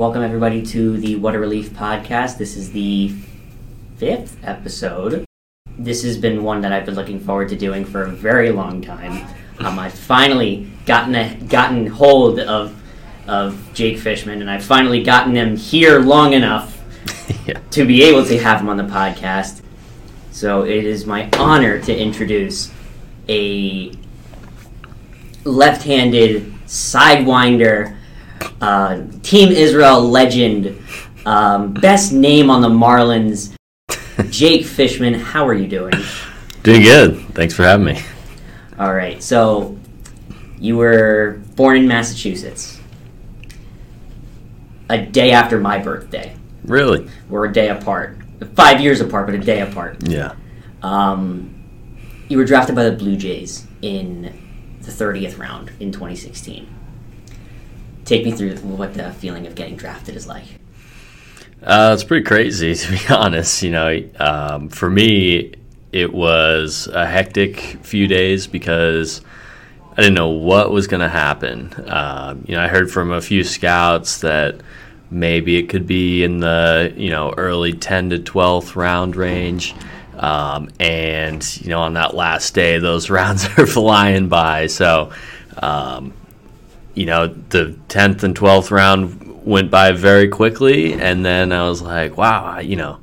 Welcome, everybody, to the What a Relief podcast. This is the fifth episode. This has been one that I've been looking forward to doing for a very long time. Um, I've finally gotten a, gotten hold of of Jake Fishman, and I've finally gotten him here long enough Yeah. to be able to have him on the podcast. So it is my honor to introduce a left-handed sidewinder, uh, Team Israel legend, um, best name on the Marlins, Jake Fishman. How are you doing? Doing good. Thanks for having me. All right, so you were born in Massachusetts, a day after my birthday. Really? We're a day apart, five years apart, but a day apart. Yeah. Um, you were drafted by the Blue Jays in the 30th round in 2016. Take me through what the feeling of getting drafted is like. Uh, it's pretty crazy, to be honest. You know, um, for me, it was a hectic few days because I didn't know what was going to happen. Um, you know, I heard from a few scouts that maybe it could be in the, you know, early 10 to 12th round range. Um, and, you know, on that last day, those rounds are flying by. So, um, you know, the 10th and 12th round went by very quickly. And then I was like, wow, you know,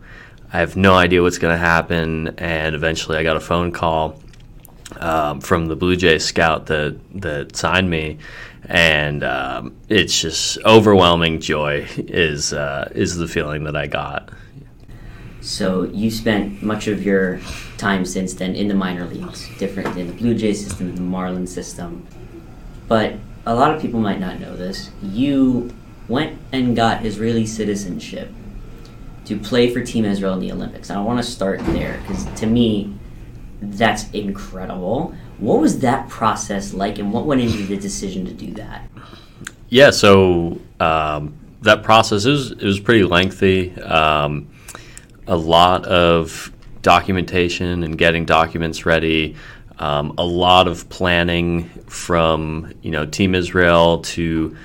I have no idea what's going to happen. And eventually I got a phone call um, from the Blue Jays scout that, that signed me. And um, it's just overwhelming joy is uh, is the feeling that I got. So you spent much of your time since then in the minor leagues, different in the Blue Jay system, the Marlin system. But a lot of people might not know this. You went and got Israeli citizenship to play for Team Israel in the Olympics. And I want to start there because to me, that's incredible. What was that process like, and what went into the decision to do that? Yeah, so um, that process is it was pretty lengthy. Um, a lot of documentation and getting documents ready. Um, a lot of planning from you know Team Israel to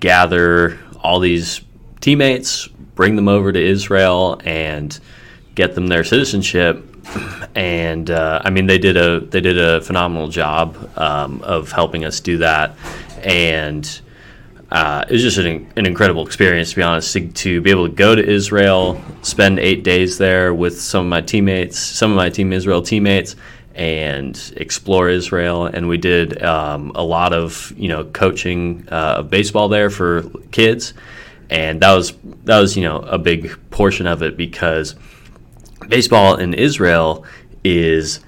gather all these teammates, bring them over to Israel, and get them their citizenship. And uh, I mean, they did a they did a phenomenal job um, of helping us do that, and uh, it was just an, an incredible experience, to be honest, to, to be able to go to Israel, spend eight days there with some of my teammates, some of my Team Israel teammates, and explore Israel. And we did um, a lot of you know coaching uh, of baseball there for kids, and that was that was you know a big portion of it because baseball in Israel is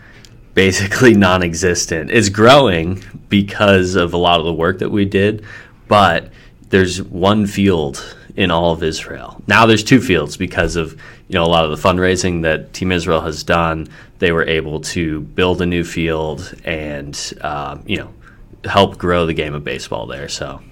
basically non-existent. It's growing because of a lot of the work that we did, but there's one field in all of Israel. Now there's two fields because of you know a lot of the fundraising that Team Israel has done. They were able to build a new field and um, you know help grow the game of baseball there. So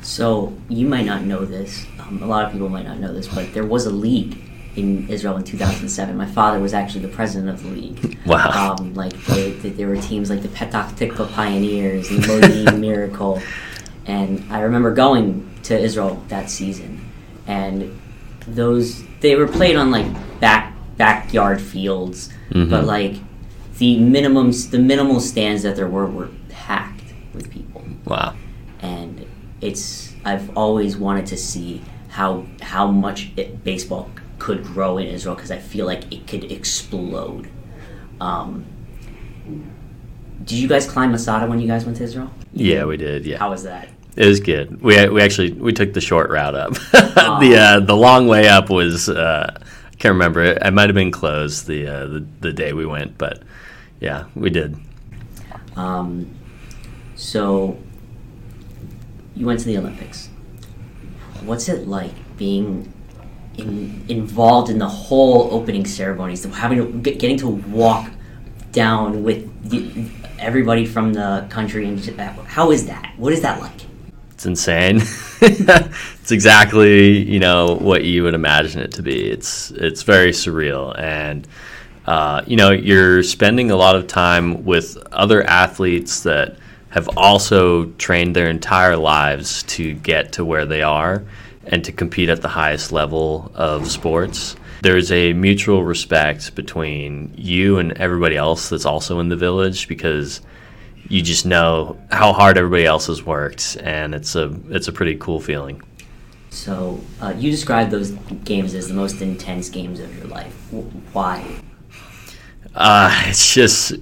So you might not know this. Um, a lot of people might not know this, but there was a league in Israel in 2007. My father was actually the president of the league. Wow. Um, like they, they, there were teams like the Petah Tikva Pioneers, the Modi'in Miracle, and I remember going to Israel that season, and those they were played on like back backyard fields, but like the minimums, the minimal stands that there were were packed with people wow. and it's I've always wanted to see how how much it, baseball could grow in Israel because I feel like it could explode. Um, did you guys climb Masada when you guys went to Israel? Yeah, we did. Yeah. How was that? It was good. We we actually we took the short route up. the uh, the long way up was uh, I can't remember. It, it might have been closed the, uh, the the day we went, but yeah, we did. Um, so you went to the Olympics. What's it like being in, involved in the whole opening ceremonies, having to, getting to walk down with the, everybody from the country? And how is that? What is that like? It's insane. it's exactly you know what you would imagine it to be. It's it's very surreal, and uh, you know you're spending a lot of time with other athletes that have also trained their entire lives to get to where they are and to compete at the highest level of sports. There's a mutual respect between you and everybody else that's also in the village because you just know how hard everybody else has worked, and it's a it's a pretty cool feeling. So uh, you described those games as the most intense games of your life. Why? Uh, it's just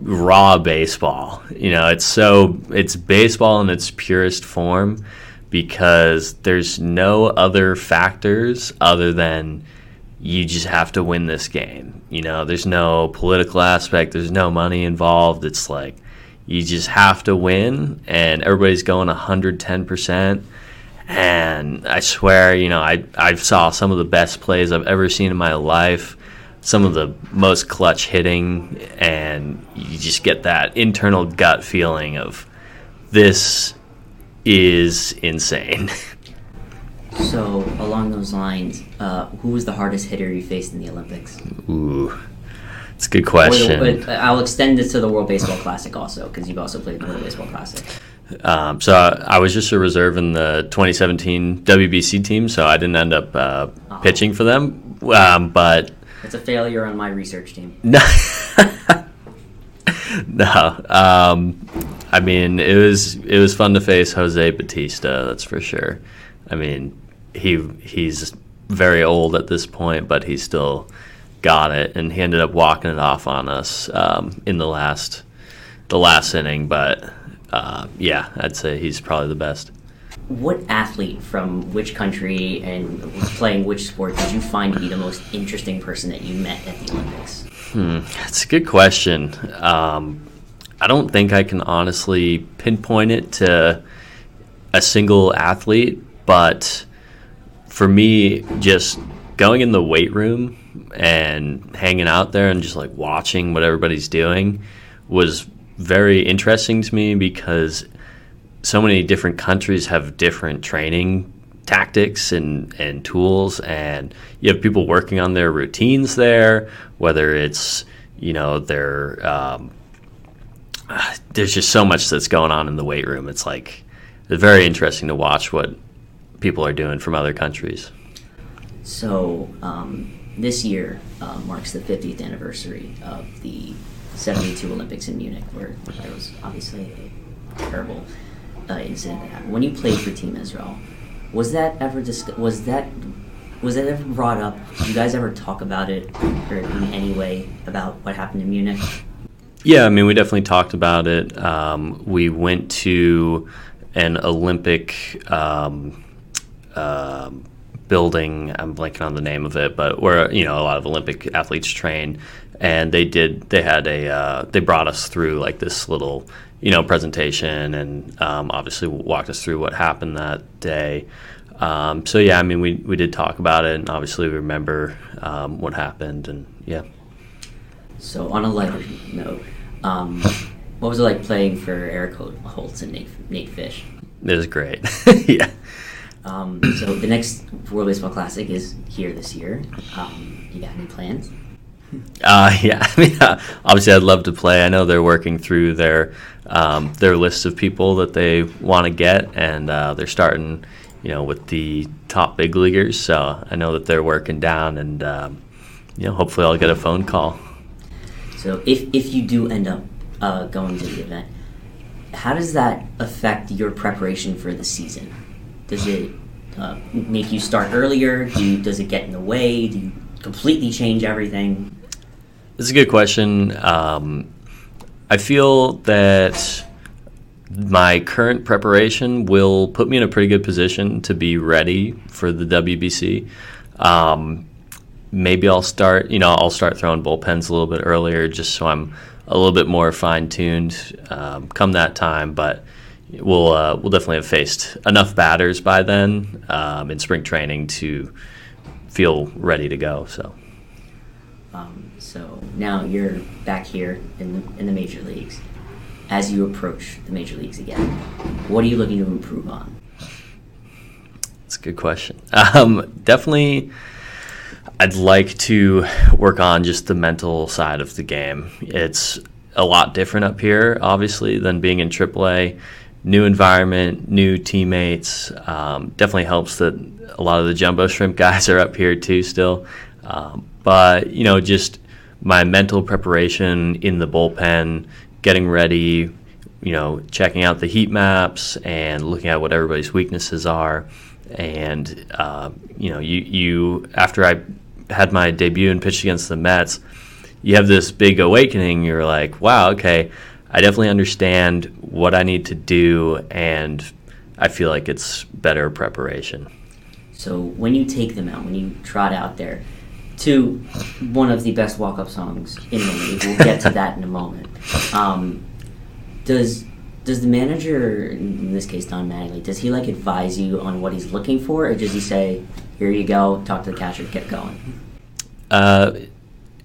raw baseball. You know, it's so it's baseball in its purest form because there's no other factors other than you just have to win this game. You know, there's no political aspect, there's no money involved. It's like you just have to win, and everybody's going 110%. And I swear, you know, I, I saw some of the best plays I've ever seen in my life, some of the most clutch hitting, and you just get that internal gut feeling of this is insane. So, along those lines, uh, who was the hardest hitter you faced in the Olympics? Ooh, it's a good question. The, I'll extend this to the World Baseball Classic also, because you've also played the World Baseball Classic. Um, so I, I, was just a reserve in the 2017 WBC team, so I didn't end up uh, oh. pitching for them. Um, but it's a failure on my research team. No, no. Um, I mean, it was it was fun to face Jose Bautista. That's for sure. I mean, he he's very old at this point, but he's still got it, and he ended up walking it off on us um, in the last the last inning. But uh, yeah, I'd say he's probably the best. What athlete from which country and playing which sport did you find to be the most interesting person that you met at the Olympics? Hmm, that's a good question. Um, I don't think I can honestly pinpoint it to a single athlete, but for me, just going in the weight room and hanging out there and just like watching what everybody's doing was very interesting to me because so many different countries have different training tactics and, and tools and you have people working on their routines there whether it's you know their um, there's just so much that's going on in the weight room. It's like it's very interesting to watch what people are doing from other countries so um, this year uh, marks the 50th anniversary of the 72 Olympics in Munich, where there was obviously a terrible uh, incident that happened. When you played for Team Israel, was that ever dis- was that was that ever brought up? Did you guys ever talk about it or in any way about what happened in Munich? Yeah, I mean, we definitely talked about it. Um, we went to an Olympic um, um, building. I'm blanking on the name of it, but where you know a lot of Olympic athletes train, and they did. They had a. Uh, they brought us through like this little you know presentation, and um, obviously walked us through what happened that day. Um, so yeah, I mean, we we did talk about it, and obviously we remember um, what happened, and yeah. So on a lighter note, um, what was it like playing for Eric Holtz and Nate, Nate Fish? It was great. yeah. Um, so the next World Baseball Classic is here this year. Um, you got any plans? Uh, yeah, I mean, uh, obviously, I'd love to play. I know they're working through their um, their list of people that they want to get, and uh, they're starting, you know, with the top big leaguers. So I know that they're working down, and um, you know, hopefully, I'll get a phone call. So if if you do end up uh, going to the event, how does that affect your preparation for the season? Does it uh, make you start earlier? Do you, does it get in the way? Do you completely change everything? It's a good question. Um, I feel that my current preparation will put me in a pretty good position to be ready for the WBC. Um, maybe I'll start, you know, I'll start throwing bullpens a little bit earlier just so I'm a little bit more fine tuned um, come that time. But we'll uh, we'll definitely have faced enough batters by then um, in spring training to feel ready to go. So. Um, so now you're back here in the, in the major leagues. As you approach the major leagues again, what are you looking to improve on? That's a good question. Um, definitely, I'd like to work on just the mental side of the game. It's a lot different up here, obviously, than being in AAA. New environment, new teammates. Um, definitely helps that a lot of the jumbo shrimp guys are up here too still. Um, but, you know, just my mental preparation in the bullpen, getting ready, you know, checking out the heat maps and looking at what everybody's weaknesses are. And, uh, you know, you, you, after I had my debut and pitched against the Mets, you have this big awakening. You're like, wow, okay, I definitely understand what I need to do, and I feel like it's better preparation. So when you take them out, when you trot out there, to one of the best walk-up songs in the league. We'll get to that in a moment. Um, does does the manager, in this case Don Mattingly, does he like advise you on what he's looking for, or does he say, "Here you go, talk to the catcher, get going"? Uh,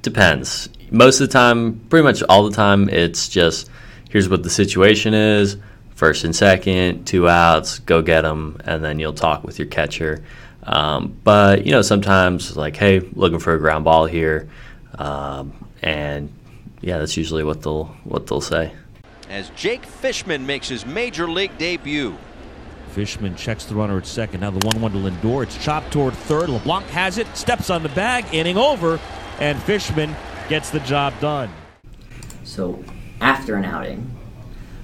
depends. Most of the time, pretty much all the time, it's just here's what the situation is. First and second, two outs, go get them, and then you'll talk with your catcher. Um, but you know, sometimes like, hey, looking for a ground ball here, um, and yeah, that's usually what they'll what they'll say. As Jake Fishman makes his major league debut. Fishman checks the runner at second. Now the 1 1 to Lindor. It's chopped toward third. LeBlanc has it, steps on the bag, inning over, and Fishman gets the job done. So, after an outing,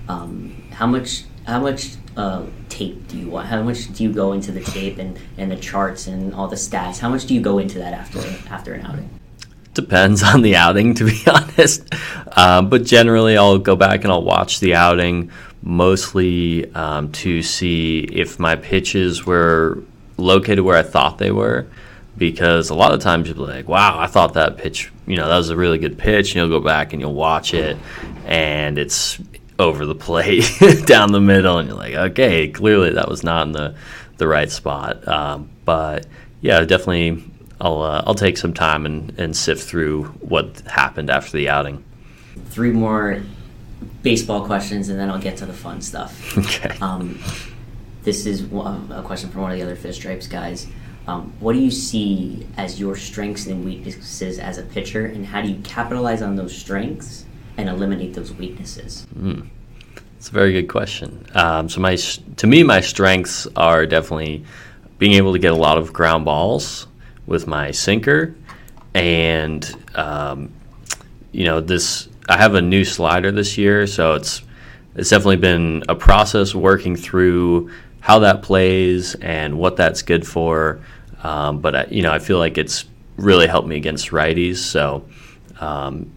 um, how much how much uh, tape do you want? How much do you go into the tape and, and the charts and all the stats? How much do you go into that after after an outing? Depends on the outing, to be honest. Uh, but generally, I'll go back and I'll watch the outing mostly um, to see if my pitches were located where I thought they were. Because a lot of times you'll be like, wow, I thought that pitch, you know, that was a really good pitch. And you'll go back and you'll watch it, and it's over the plate down the middle, and you're like, okay, clearly that was not in the the right spot. Um, but yeah, definitely, I'll uh, I'll take some time and, and sift through what happened after the outing. Three more baseball questions, and then I'll get to the fun stuff. Okay. Um, this is a question from one of the other Fish Stripes guys. Um, what do you see as your strengths and weaknesses as a pitcher, and how do you capitalize on those strengths and eliminate those weaknesses? Mm. It's a very good question. Um, so my to me, my strengths are definitely being able to get a lot of ground balls with my sinker, and um, you know this. I have a new slider this year, so it's it's definitely been a process working through how that plays and what that's good for. Um, but I, you know, I feel like it's really helped me against righties. So um,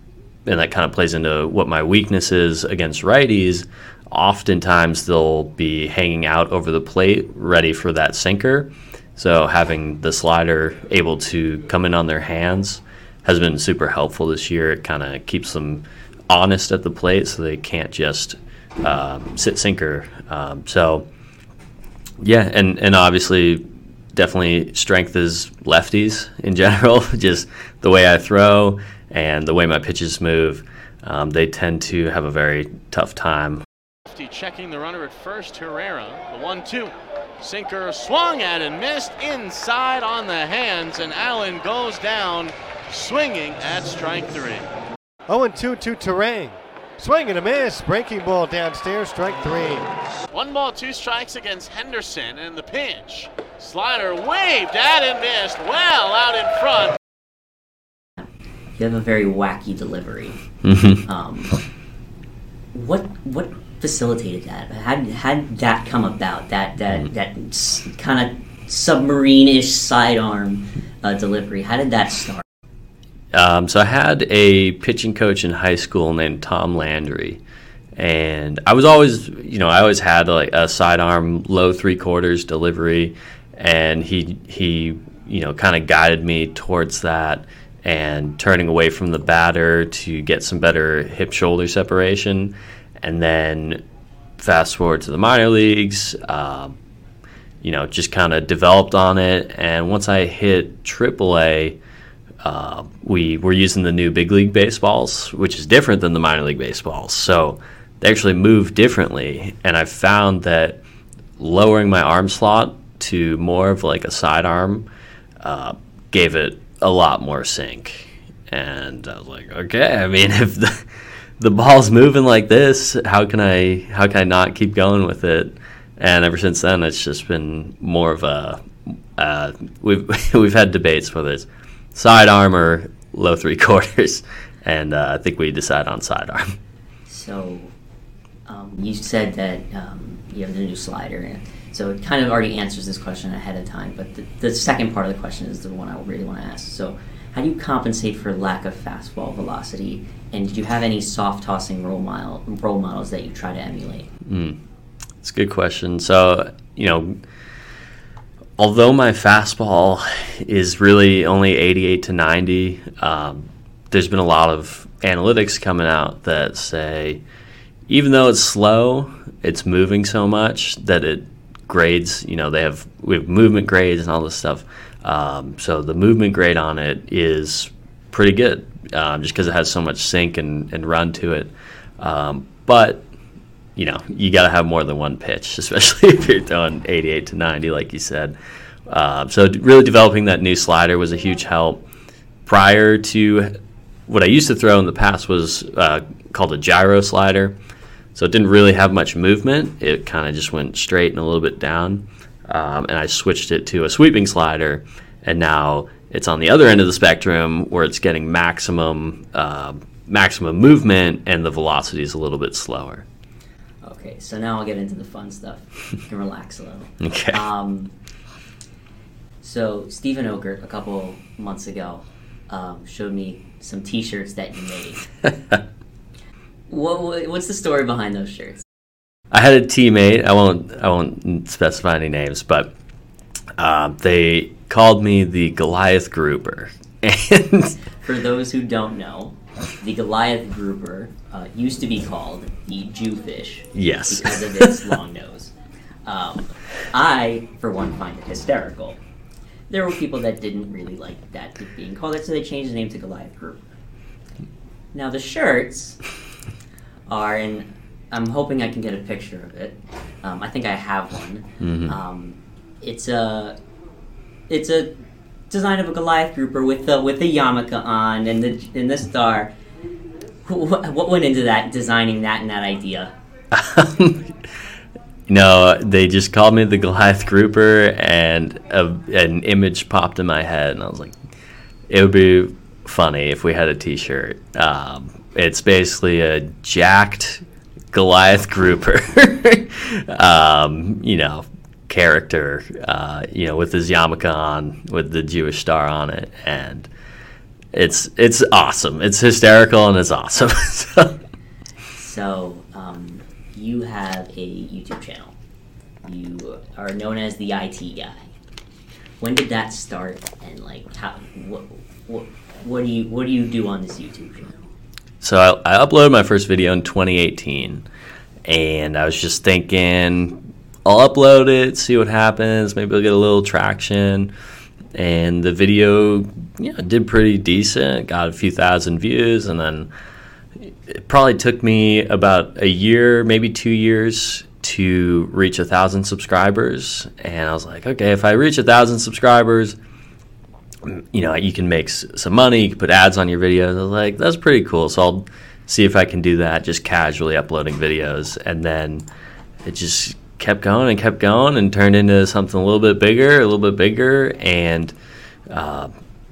and that kind of plays into what my weakness is against righties. Oftentimes they'll be hanging out over the plate, ready for that sinker. So having the slider able to come in on their hands has been super helpful this year. It kind of keeps them honest at the plate, so they can't just um, sit sinker. Um, so yeah, and and obviously definitely strength is lefties in general. just the way I throw and the way my pitches move, um, they tend to have a very tough time. Checking the runner at first, Herrera. The one-two. Sinker swung at and missed inside on the hands, and Allen goes down swinging at strike three. 0 2 to Turang. Swing and a miss. Breaking ball downstairs, strike three. One ball, two strikes against Henderson, in the pinch. Slider waved at and missed well out in front you have a very wacky delivery. Mm-hmm. Um, what what facilitated that? How did, how did that come about? That that that kind of submarine-ish sidearm uh, delivery. How did that start? Um, so I had a pitching coach in high school named Tom Landry, and I was always, you know, I always had like a sidearm low three quarters delivery, and he he you know kind of guided me towards that and turning away from the batter to get some better hip shoulder separation, and then fast forward to the minor leagues. Um, you know, just kind of developed on it, and once I hit AAA uh, we were using the new big league baseballs, which is different than the minor league baseballs. So they actually move differently, and I found that lowering my arm slot to more of like a sidearm uh, gave it a lot more sink. And I was like, okay, I mean, if the the ball's moving like this, how can I how can I not keep going with it? And ever since then, it's just been more of a uh, we've we've had debates whether it's sidearm or low three quarters, and uh, I think we decide on sidearm. So um, you said that um, you have the new slider, so it kind of already answers this question ahead of time. But the, the second part of the question is the one I really want to ask. So, how do you compensate for lack of fastball velocity? And did you have any soft tossing role model role models that you try to emulate? Mm. It's a good question. So, you know, although my fastball is really only 88 to 90, um, there's been a lot of analytics coming out that say even though it's slow, it's moving so much that it grades. You know, they have we have movement grades and all this stuff. Um, so the movement grade on it is pretty good, um, just because it has so much sink and, and run to it. Um, but you know, you got to have more than one pitch, especially if you're throwing 88 to 90, like you said. Uh, so, really developing that new slider was a huge help. Prior to what I used to throw in the past was uh, called a gyro slider. So, it didn't really have much movement. It kind of just went straight and a little bit down. Um, and I switched it to a sweeping slider, and now it's on the other end of the spectrum where it's getting maximum uh, maximum movement and the velocity is a little bit slower. Okay, so now I'll get into the fun stuff and relax a little. Okay. Um, so Steven Okert a couple months ago um, showed me some T-shirts that you made. what, what, what's the story behind those shirts? I had a teammate. I won't. I won't specify any names, but uh, they called me the Goliath Grouper. And for those who don't know, the Goliath grouper uh, used to be called the Jewfish. Yes. Because of its long nose. Um, I, for one, find it hysterical. There were people that didn't really like that being called it, so they changed the name to Goliath Grouper. Now the shirts are, and I'm hoping I can get a picture of it. Um, I think I have one. Mhm. Um, it's a, it's a design of a Goliath grouper with the with the yarmulke on and the and the star. What, went into that designing that and that idea? no, they just called me the Goliath Grouper, and a, an image popped in my head, and I was like, it would be funny if we had a T-shirt. Um, it's basically a jacked Goliath Grouper, um, you know, character, uh, you know, with his yarmulke on, with the Jewish star on it, and it's it's awesome. It's hysterical and it's awesome. so, So, um, you have a YouTube channel. You are known as the IT guy. When did that start, and like, how, what, what, what do you, what do you do on this YouTube channel? so I, I uploaded my first video in 2018, and I was just thinking, I'll upload it, see what happens. Maybe I'll get a little traction. And the video, you know, did pretty decent. Got a few thousand views, and then it probably took me about a year, maybe two years to reach a thousand subscribers. And I was like, okay, if I reach a thousand subscribers, you know, you can make some money, you can put ads on your videos. I was like, that's pretty cool. So I'll see if I can do that, just casually uploading videos. And then it just kept going and kept going and turned into something a little bit bigger, a little bit bigger. And, uh,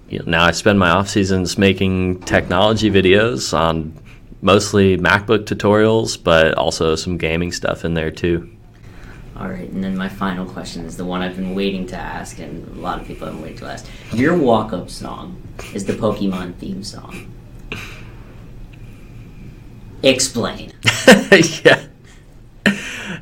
you know, now I spend my off seasons making technology videos on mostly MacBook tutorials, but also some gaming stuff in there too. All right, and then my final question is the one I've been waiting to ask, and a lot of people have been waiting to ask. Your walk-up song is the Pokemon theme song. Explain. yeah.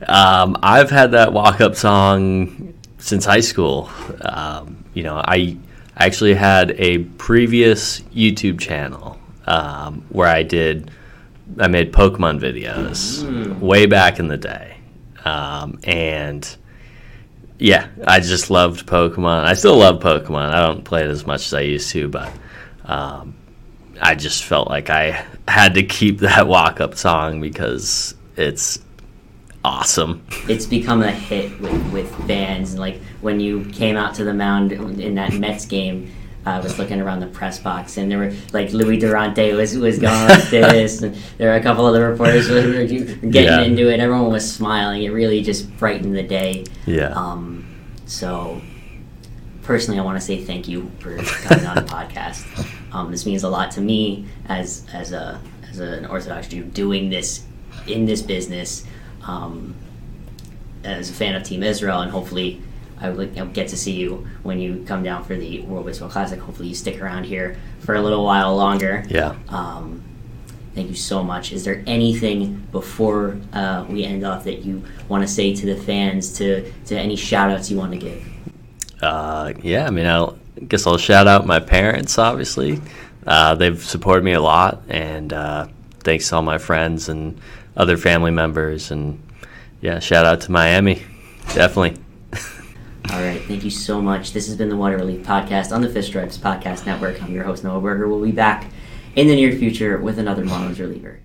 Um, I've had that walk-up song since high school. Um, you know, I actually had a previous YouTube channel um, where I did, I made Pokemon videos Mm. way back in the day, um, and yeah, I just loved Pokemon. I still love Pokemon. I don't play it as much as I used to, but um, I just felt like I had to keep that walk-up song because it's awesome. It's become a hit with, with fans, and like when you came out to the mound in that Mets game. I was looking around the press box, and there were like Louis Durante was was going like this, and there were a couple other reporters who were getting Yeah. into it. Everyone was smiling. It really just brightened the day. Yeah. Um, so, personally, I want to say thank you for coming on the podcast. Um, this means a lot to me as as a as an Orthodox Jew doing this in this business. Um, as a fan of Team Israel, and hopefully, I will get to see you when you come down for the World Baseball Classic. Hopefully, you stick around here for a little while longer. Yeah. Um, thank you so much. Is there anything before uh, we end off that you want to say to the fans, to, to any shout outs you want to give? Uh, yeah, I mean, I'll, I guess I'll shout out my parents, obviously. Uh, they've supported me a lot, and uh, thanks to all my friends and other family members. And yeah, shout out to Miami. Definitely. All right, thank you so much. This has been the What a Relief Podcast on the Fish Stripes Podcast Network. I'm your host, Noah Berger. We'll be back in the near future with another Marlins reliever.